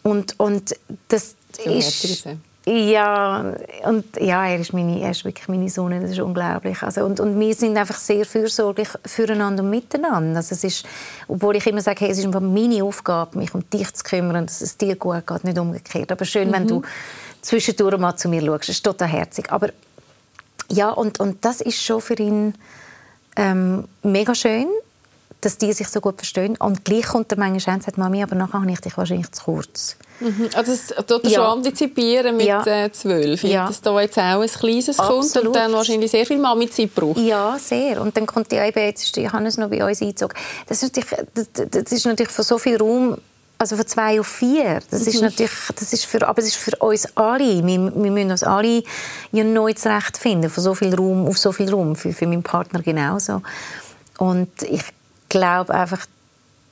C: Und, und das so ist ja, und ja, er ist, meine, er ist wirklich meine Sonne, das ist unglaublich. Also, und, und wir sind einfach sehr fürsorglich füreinander und miteinander. Also es ist, obwohl ich immer sage, hey, es ist meine Aufgabe, mich um dich zu kümmern dass es dir gut geht, nicht umgekehrt. Aber schön, mhm. wenn du zwischendurch mal zu mir schaust, das ist total herzig. Aber ja, und, und das ist schon für ihn ähm, mega schön dass die sich so gut verstehen. Und gleich kommt der manchmal und sagt, Mami, aber nachher habe ich dich wahrscheinlich zu kurz.
B: Mhm. Also das tut ja. schon antizipieren mit ja. äh, zwölf, ja. dass da jetzt auch ein kleines Absolut. kommt und dann wahrscheinlich sehr viel Mami-Zeit braucht.
C: Ja, sehr. Und dann kommt ja eben, jetzt ist Johannes noch bei uns eingezogen. Das ist natürlich, das, ist natürlich von so viel Raum also von zwei auf vier. Das ist mhm. natürlich, das ist für, aber es ist für uns alle. Wir, wir müssen uns alle ja neu zurechtfinden, von so viel Raum auf so viel Raum. Für, für meinen Partner genauso. Und ich glaube einfach,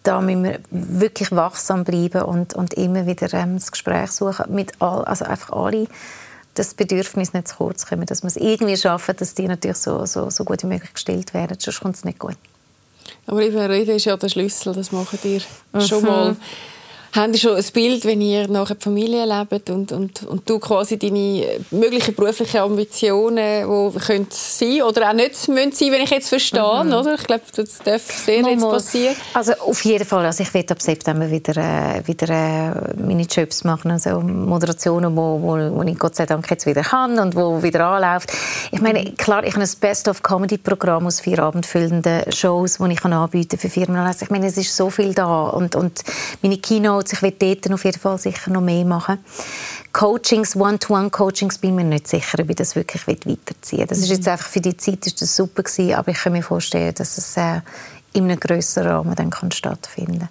C: da müssen wir wirklich wachsam bleiben und, und immer wieder ähm, das Gespräch suchen mit all, also einfach alle das Bedürfnis nicht zu kurz kommen, dass wir es irgendwie schaffen, dass die natürlich so, so, so gut wie möglich gestellt werden, sonst kommt es nicht gut.
B: Aber eben, Reden ist ja der Schlüssel, das machen ihr mhm. schon mal. Haben Sie schon ein Bild, wenn ihr nachher die Familie lebt und, und, und du quasi deine möglichen beruflichen Ambitionen, die können sein oder auch nicht müssen sein, wenn ich jetzt verstehe, mhm. oder? Ich glaube, das darf sehr jetzt passieren.
C: Also auf jeden Fall. Also ich werde ab September wieder, äh, wieder äh, meine Jobs machen, also Moderationen, wo, wo, wo ich Gott sei Dank jetzt wieder kann und wo wieder anläuft. Ich meine, klar, ich habe ein Best-of-Comedy-Programm aus vier abendfüllenden Shows, die ich anbieten kann für Firmen. Also ich meine, es ist so viel da und, und meine Keynotes, ich werde dort auf jeden Fall sicher noch mehr machen. Coachings, One-to-One-Coachings, bin mir nicht sicher, ob ich das wirklich weiterziehen will. Das ist jetzt mhm. einfach für die Zeit ist das super gewesen, aber ich kann mir vorstellen, dass es äh, in einem größeren Rahmen dann kann stattfinden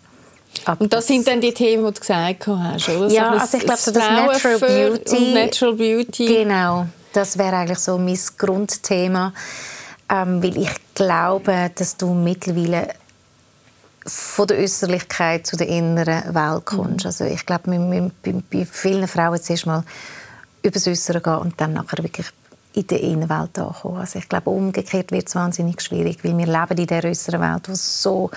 B: kann. Und das sind dann die Themen, die du gesagt hast, oder?
C: Ja, so also ich glaube, so das Natural Beauty,
B: Natural Beauty.
C: Genau, das wäre eigentlich so mein Grundthema, ähm, weil ich glaube, dass du mittlerweile von der Äußerlichkeit zu der inneren Welt kommst. Mhm. Also ich glaube, wir müssen bei, vielen Frauen zuerst mal über das Äußere gehen und dann nachher wirklich in der Innenwelt ankommen. Also ich glaube, umgekehrt wird es wahnsinnig schwierig, weil wir leben in der äußeren Welt, die so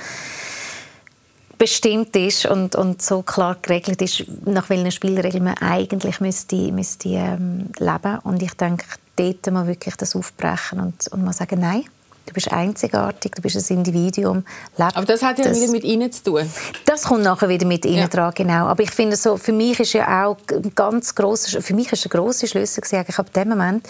C: bestimmt ist und, und so klar geregelt ist, nach welchen Spielregeln man eigentlich müsste, müsste ähm, leben. Und ich denke, dort mal wirklich das aufbrechen und, und mal sagen, nein, Du bist einzigartig, du bist ein Individuum.
B: Lebt Aber das hat ja das, wieder mit ihnen zu tun.
C: Das kommt nachher wieder mit ihnen ja. dran, genau. Aber ich finde so, für mich ist ja auch ein ganz grosser, für mich ist ein grosser Schlüssel eigentlich ab dem Moment,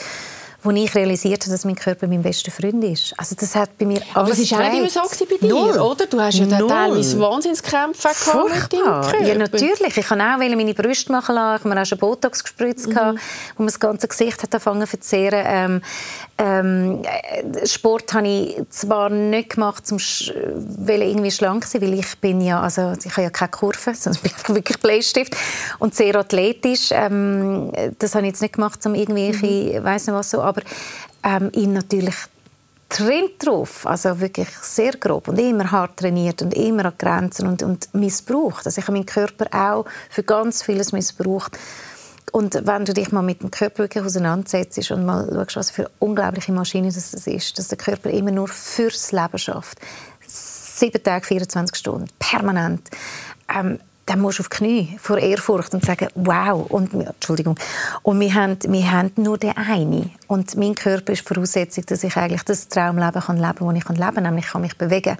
C: wo ich realisiert habe, dass mein Körper mein bester Freund ist. Also das hat bei mir alles
B: Aber es war auch immer so bei dir, Null. oder? Du hast ja Null. teilweise Wahnsinnskämpfe gehabt mit deinem Körper.
C: Ja, natürlich. Ich kann auch meine Brüste machen lassen. Ich habe mir auch schon Botox gespritzt, mhm. wo man das ganze Gesicht hat angefangen zu verzehren. Ähm, ähm, Sport habe ich zwar nicht gemacht, um irgendwie schlank zu sein, weil ich bin ja, also ich habe ja keine Kurve, <laughs> sondern ich bin wirklich Bleistift und sehr athletisch. Ähm, das habe ich jetzt nicht gemacht, um irgendwelche, mhm. weiß nicht was so, aber ähm, ihn natürlich trimmt drauf, also wirklich sehr grob und immer hart trainiert und immer an Grenzen und, und missbraucht. Also ich habe meinen Körper auch für ganz vieles missbraucht. Und wenn du dich mal mit dem Körper wirklich auseinandersetzt und mal schaust, was für eine unglaubliche Maschine das ist, dass der Körper immer nur fürs Leben schafft, sieben Tage, 24 Stunden, permanent, ähm, dann musst du auf die Knie vor Ehrfurcht und sagen, wow, und, Entschuldigung, und wir haben, wir haben nur den einen. Und mein Körper ist Voraussetzung, dass ich eigentlich das Traumleben kann leben kann, das ich kann leben kann. Nämlich ich kann mich bewegen,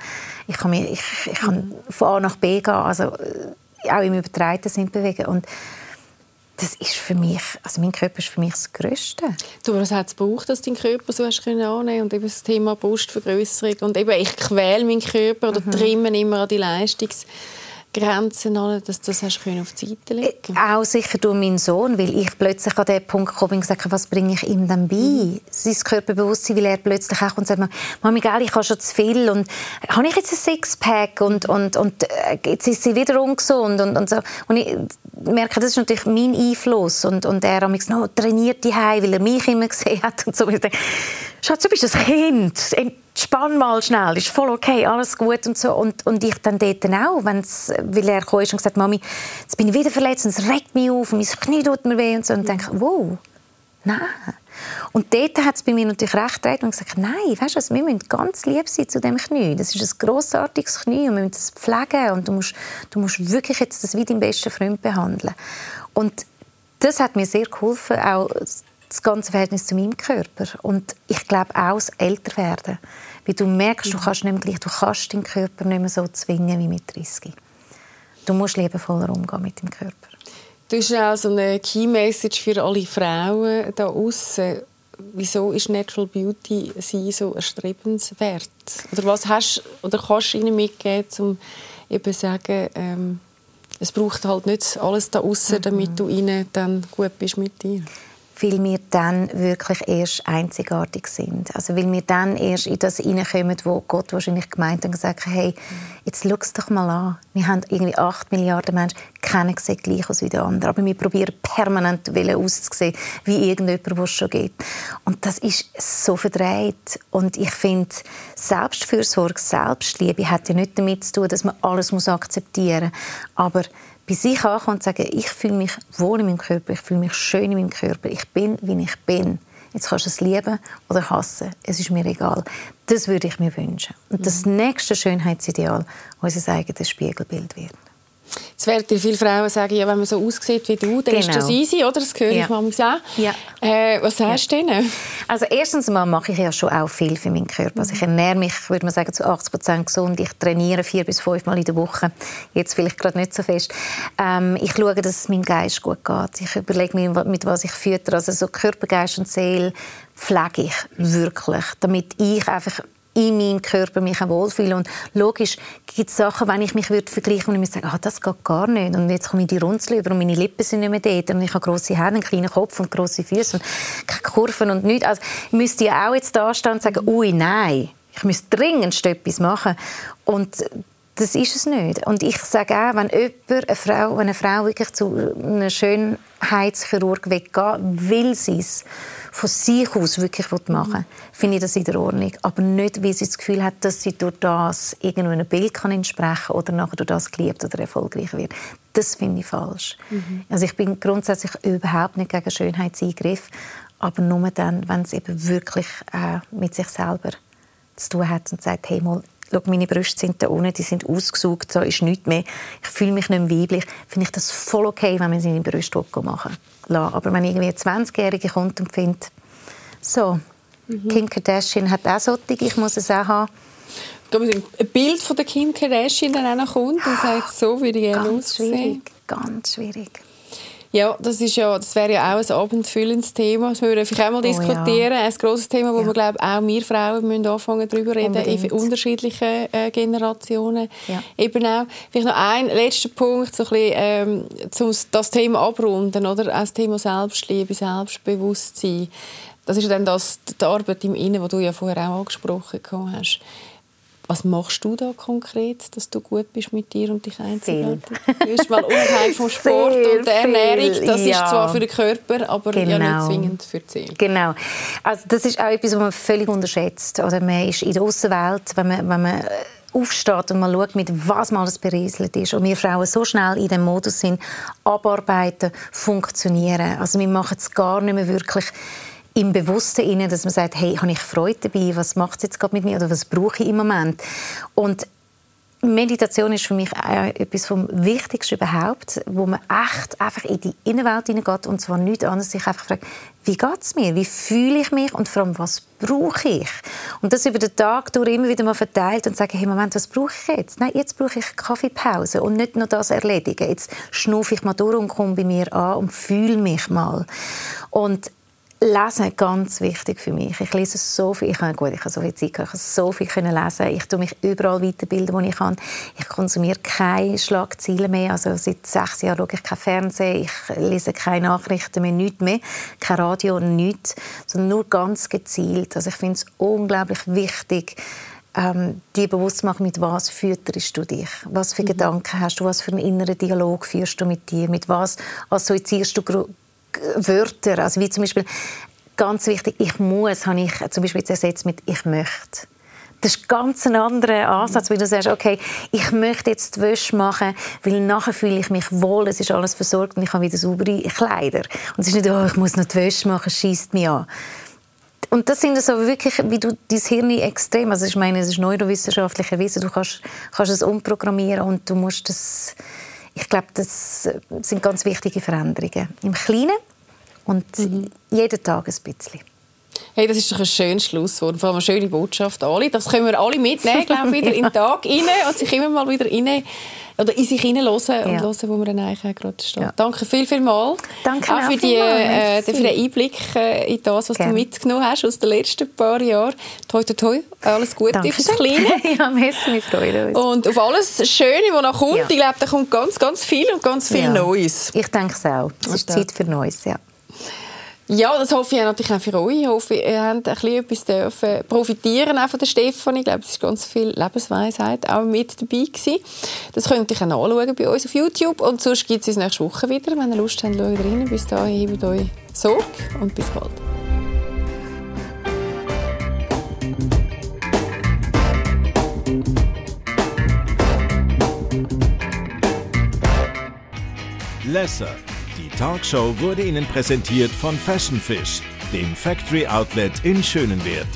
C: ich kann, mich, ich, ich kann von A nach B gehen, also äh, auch im übertreiten Sinn bewegen. Und das ist für mich, also mein Körper ist für mich das Größte.
B: Du, was hat es gebraucht, dass dein Körper so hast können annehmen und eben das Thema Brustvergrößerung und eben ich quäle meinen Körper oder mhm. trimme immer an die Leistungs Grenzen an, dass das hast du auf die Seite legen
C: äh, Auch sicher durch meinen Sohn, weil ich plötzlich an den Punkt bin und gesagt was bringe ich ihm dann bei? Mhm. Sein Körperbewusstsein, weil er plötzlich auch und sagt, Mami, gell, ich habe schon zu viel und habe ich jetzt ein Sixpack und, und, und äh, jetzt ist sie wieder ungesund und, und so. Und ich merke, das ist natürlich mein Einfluss und, und er hat mich no, trainiert die weil er mich immer <laughs> gesehen hat und so. Und ich denke, Schatz, du bist ein Kind spann mal schnell, ist voll okay, alles gut und so. Und, und ich dann dort auch, wenn's, weil er kam und gesagt Mami, jetzt bin ich wieder verletzt und es regt mich auf und mein Knie tut mir weh und so. Und denke, wow, nein. Und dort hat es bei mir natürlich recht gedreht und gesagt, nein, weißt du, wir müssen ganz lieb sein zu dem Knie. Das ist ein grossartiges Knie und wir müssen es pflegen und du musst, du musst wirklich jetzt das wie dein besten Freund behandeln. Und das hat mir sehr geholfen, auch das ganze Verhältnis zu meinem Körper. Und ich glaube auch das Älterwerden. Weil du merkst, du kannst, nicht gleich, du kannst deinen Körper nicht mehr so zwingen wie mit 30. Du musst liebevoller umgehen mit dem Körper.
B: Du hast auch so eine Key Message für alle Frauen da außen. Wieso ist Natural Beauty sie so erstrebenswert? Oder was hast oder kannst du ihnen mitgeben, um eben zu sagen, ähm, es braucht halt nicht alles da außen, damit mhm. du ihnen dann gut bist mit dir?
C: Weil wir dann wirklich erst einzigartig sind. Also weil wir dann erst in das hineinkommen, wo Gott wahrscheinlich gemeint hat und gesagt hat, hey, jetzt schau es doch mal an. Wir haben irgendwie acht Milliarden Menschen, keiner sieht gleich aus wie der andere. Aber wir probieren permanent auszusehen, wie irgendjemand, der es schon gibt. Und das ist so verdreht. Und ich finde, Selbstfürsorge, Selbstliebe hat ja nicht damit zu tun, dass man alles akzeptieren muss. Aber bei sich ankommen und sagen, ich fühle mich wohl in meinem Körper, ich fühle mich schön in meinem Körper, ich bin, wie ich bin. Jetzt kannst du es lieben oder hassen, es ist mir egal. Das würde ich mir wünschen. Und das mhm. nächste Schönheitsideal unser eigenes Spiegelbild wird.
B: Es werden dir viele Frauen sagen, ja, wenn man so aussieht wie du, dann genau. ist das genau. easy, oder? Das höre ja. ich manchmal auch. Ja. Äh, was sagst ja. du denen?
C: Also erstens mal mache ich ja schon auch viel für meinen Körper. Also ich ernähre mich, würde man sagen, zu 80 Prozent gesund. Ich trainiere vier bis fünf Mal in der Woche. Jetzt vielleicht gerade nicht so fest. Ähm, ich schaue, dass es meinem Geist gut geht. Ich überlege mir, mit was ich fütter. Also so Körper, Geist und Seele pflege ich wirklich, damit ich einfach in meinem Körper mich auch wohlfühle. Und logisch gibt es Sachen, wenn ich mich würde vergleichen und ich sage, ah, das geht gar nicht. Und jetzt komme ich die Runzel über und meine Lippen sind nicht mehr dort. Und ich habe grosse Hände, einen kleinen Kopf und grosse Füße und keine Kurven und nichts. Also ich müsste ja auch jetzt da stehen und sagen, ui, nein, ich müsste dringend etwas machen. Und das ist es nicht. Und ich sage auch, wenn jemand, eine Frau, wenn eine Frau wirklich zu einem Schönheitschirurg weggeht, will sie es von sich aus wirklich machen will, finde ich das in der Ordnung. Aber nicht, weil sie das Gefühl hat, dass sie durch das irgendwo ein Bild kann entsprechen kann oder nachher durch das geliebt oder erfolgreich wird. Das finde ich falsch. Mhm. Also ich bin grundsätzlich überhaupt nicht gegen Schönheitseingriff, aber nur dann, wenn es eben wirklich äh, mit sich selber zu tun hat und sagt, hey, mal, schau, meine Brüste sind da unten, die sind ausgesucht, so ist nichts mehr. Ich fühle mich nicht mehr weiblich. Finde ich das voll okay, wenn man seine Brüste machen lassen. Aber wenn irgendwie eine 20-Jährige kommt und findet, so, mhm. Kim Kardashian hat auch solche, ich muss es auch haben.
B: Ein Bild von der Kim Kardashian dann auch kommt und sagt, so würde ich gerne
C: aussehen. Schwierig, ganz schwierig.
B: Ja, das, ist ja, das wäre ja auch ein abendfüllendes Thema. Das müssen wir vielleicht auch mal diskutieren. Oh, ja. Ein grosses Thema, wo ja. wir, glaube auch wir Frauen müssen anfangen darüber reden, in unterschiedlichen äh, Generationen. Ja. Eben auch. Vielleicht noch ein letzter Punkt, so ein bisschen, ähm, zum das Thema abrunden, oder? Auch das Thema Selbstliebe, Selbstbewusstsein. Das ist ja dann das, die Arbeit im Innen, die du ja vorher auch angesprochen hast. Was machst du da konkret, dass du gut bist mit dir und dich einzigartig? Du mal unabhängig vom <laughs> Sport Sehr und der Ernährung. Das ja. ist zwar für den Körper, aber genau. ja nicht genau. zwingend für die Seele.
C: Genau. Also das ist auch etwas, was man völlig unterschätzt. Oder man ist in der Außenwelt, wenn man, wenn man aufsteht und man schaut, mit was man alles berieselt ist und wir Frauen so schnell in dem Modus sind, abarbeiten, funktionieren. Also wir machen es gar nicht mehr wirklich im Bewussten inne, dass man sagt, hey, habe ich Freude dabei, was macht es jetzt gerade mit mir oder was brauche ich im Moment? Und Meditation ist für mich etwas vom Wichtigsten überhaupt, wo man echt einfach in die Innenwelt hineingeht und zwar nichts anderes, sich einfach fragt, wie geht es mir, wie fühle ich mich und vor allem, was brauche ich? Und das über den Tag durch immer wieder mal verteilt und sagen, hey, Moment, was brauche ich jetzt? Nein, jetzt brauche ich Kaffeepause und nicht nur das erledigen. Jetzt schnufe ich mal durch und komme bei mir an und fühle mich mal. Und Lesen ganz wichtig für mich. Ich lese so viel. Ich habe, gut, ich habe so viel Zeit, ich kann so viel lesen. Ich tue mich überall weiterbilden, wo ich kann. Ich konsumiere keine Schlagzeilen mehr. Also seit sechs Jahren schaue ich kein Fernsehen, ich lese keine Nachrichten mehr, nichts mehr, kein Radio, nichts, sondern nur ganz gezielt. Also ich finde es unglaublich wichtig, ähm, dir bewusst machen, mit was fütterst du dich? Was für mhm. Gedanken hast du? Was für einen inneren Dialog führst du mit dir? Mit was assoziierst du Wörter, also wie zum Beispiel ganz wichtig, ich muss, habe ich zum Beispiel jetzt ersetzt mit ich möchte. Das ist ganz ein anderer Ansatz, weil du sagst, okay, ich möchte jetzt die Wäsche machen, weil nachher fühle ich mich wohl, es ist alles versorgt und ich habe wieder saubere Kleider. Und es ist nicht, oh, ich muss noch die Wäsche machen, schießt mich an. Und das sind so wirklich, wie du dein Hirn extrem, also ich meine, es ist neurowissenschaftlich erwiesen, du kannst, kannst es umprogrammieren und du musst das ich glaube, das sind ganz wichtige Veränderungen. Im Kleinen und mhm. jeden Tag ein bisschen.
B: Hey, das ist doch ein schönes Schlusswort, vor allem eine schöne Botschaft alle. Das können wir alle mitnehmen, glaube wieder ja. <laughs> in den Tag rein und sich immer mal wieder rein oder in sich hineinhören ja. und hören, wo man eigentlich gerade steht. Ja. Danke viel, viel mal.
C: Danke
B: auch für, die, äh, für den Einblick äh, in das, was Gerne. du mitgenommen hast aus den letzten paar Jahren. Toi, toi, toi. Alles Gute Danke fürs Kleine. <laughs>
C: ja, merci, wir freuen uns.
B: Und auf alles Schöne, was noch kommt. Ja. Ich glaube, da kommt ganz, ganz viel und ganz viel Neues.
C: Ich denke es auch. Es ist Zeit für Neues, ja.
B: Ja, das hoffe ich natürlich auch für euch. Ich hoffe, ihr habt ein bisschen etwas dürfen profitieren auch von der Stefanie. Ich glaube, es ist ganz viel Lebensweisheit auch mit dabei gewesen. Das könnt ihr auch nachschauen bei uns auf YouTube. Und sonst gibt es uns nächste Woche wieder. Wenn ihr Lust habt, schaut rein. Bis dahin, hebt euch Sorge und bis bald.
A: Lesser Talkshow wurde Ihnen präsentiert von Fashion Fish, dem Factory Outlet in Schönenwert.